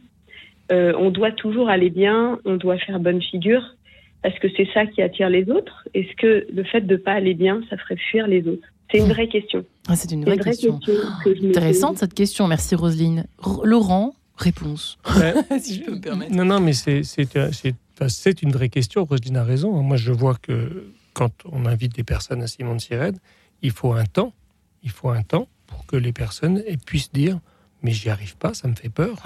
Euh, On doit toujours aller bien, on doit faire bonne figure, parce que c'est ça qui attire les autres. Est-ce que le fait de pas aller bien, ça ferait fuir les autres? C'est une vraie question. Ah, c'est une vraie, question. Intéressante cette question. Merci Roselyne. Laurent, réponse. [LAUGHS] si je peux me permettre. Non, non, mais c'est c'est une vraie question. Roselyne a raison. Moi, je vois que quand on invite des personnes à Simon de Sirène, il faut un temps. Il faut un temps pour que les personnes puissent dire Mais j'y arrive pas, ça me fait peur.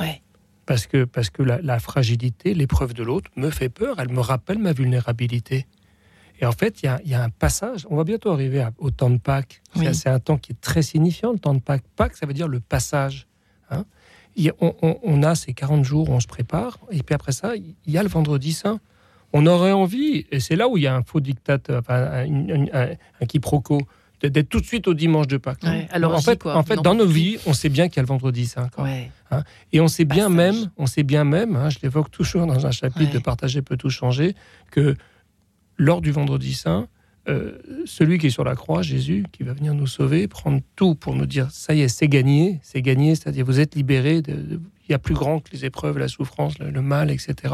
Parce que, parce que la, fragilité, l'épreuve de l'autre me fait peur. Elle me rappelle ma vulnérabilité. Et en fait, il y, a, un passage. On va bientôt arriver au temps de Pâques. C'est un temps qui est très signifiant, le temps de Pâques. Pâques, ça veut dire le passage. Hein. On, a ces 40 jours où on se prépare. Et puis après ça, il y a le vendredi saint. On aurait envie, et c'est là où il y a un faux dictat, un, quiproquo, d'être tout de suite au dimanche de Pâques. alors en fait, en fait dans nos vies, on sait bien qu'il y a le vendredi saint. Hein. et on sait bien même, on sait bien même, hein, je l'évoque toujours dans un chapitre de Partager peut tout changer, que lors du vendredi saint, euh, celui qui est sur la croix, Jésus, qui va venir nous sauver, prendre tout pour nous dire ça y est, c'est gagné, c'est gagné, c'est-à-dire vous êtes libérés, il y a plus grand que les épreuves, la souffrance, le, mal, etc. Et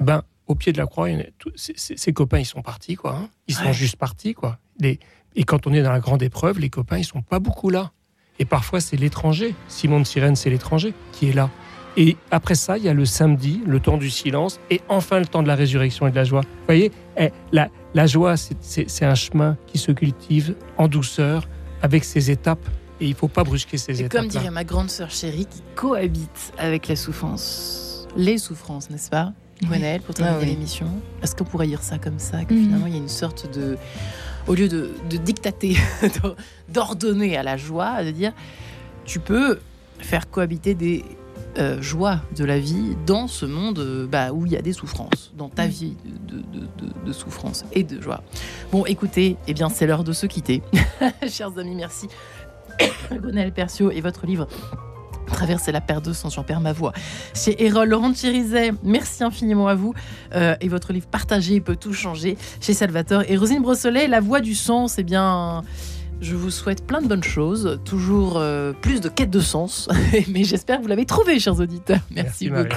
eh ben, au pied de la croix, ses copains, ils sont partis, quoi. Hein. Ils sont juste partis, quoi. et quand on est dans la grande épreuve, les copains, ils sont pas beaucoup là. Et parfois, c'est l'étranger. Simon de Sirène, c'est l'étranger qui est là. Et après ça, il y a le samedi, le temps du silence, et enfin le temps de la résurrection et de la joie. Vous voyez, eh, la, la joie, c'est un chemin qui se cultive en douceur, avec ses étapes, et il ne faut pas brusquer ces étapes. Comme dirait ma grande sœur chérie, qui cohabite avec la souffrance. Les souffrances, n'est-ce pas Gwenaëlle, pour terminer ah l'émission? Est-ce qu'on pourrait dire ça comme ça, que mhm. finalement il y a une sorte de... Au lieu de, de dictater, [LAUGHS] d'ordonner à la joie, de dire, tu peux faire cohabiter des euh, joie de la vie dans ce monde euh, bah, où il y a des souffrances, dans ta mm. vie de, souffrance et de joie. Bon, écoutez, eh bien, c'est l'heure de se quitter. [LAUGHS] Chers amis, merci. [COUGHS] Gonel Percio et votre livre Traverser la perte de sens, j'en perds ma voix. Chez Erol Laurent Chirizet, merci infiniment à vous. Euh, et votre livre Partager peut tout changer chez Salvatore et Rosine Brossolet, La voix du sens, eh bien. Je vous souhaite plein de bonnes choses, toujours euh, plus de quête de sens, [LAUGHS] mais j'espère que vous l'avez trouvé, chers auditeurs. Merci, beaucoup.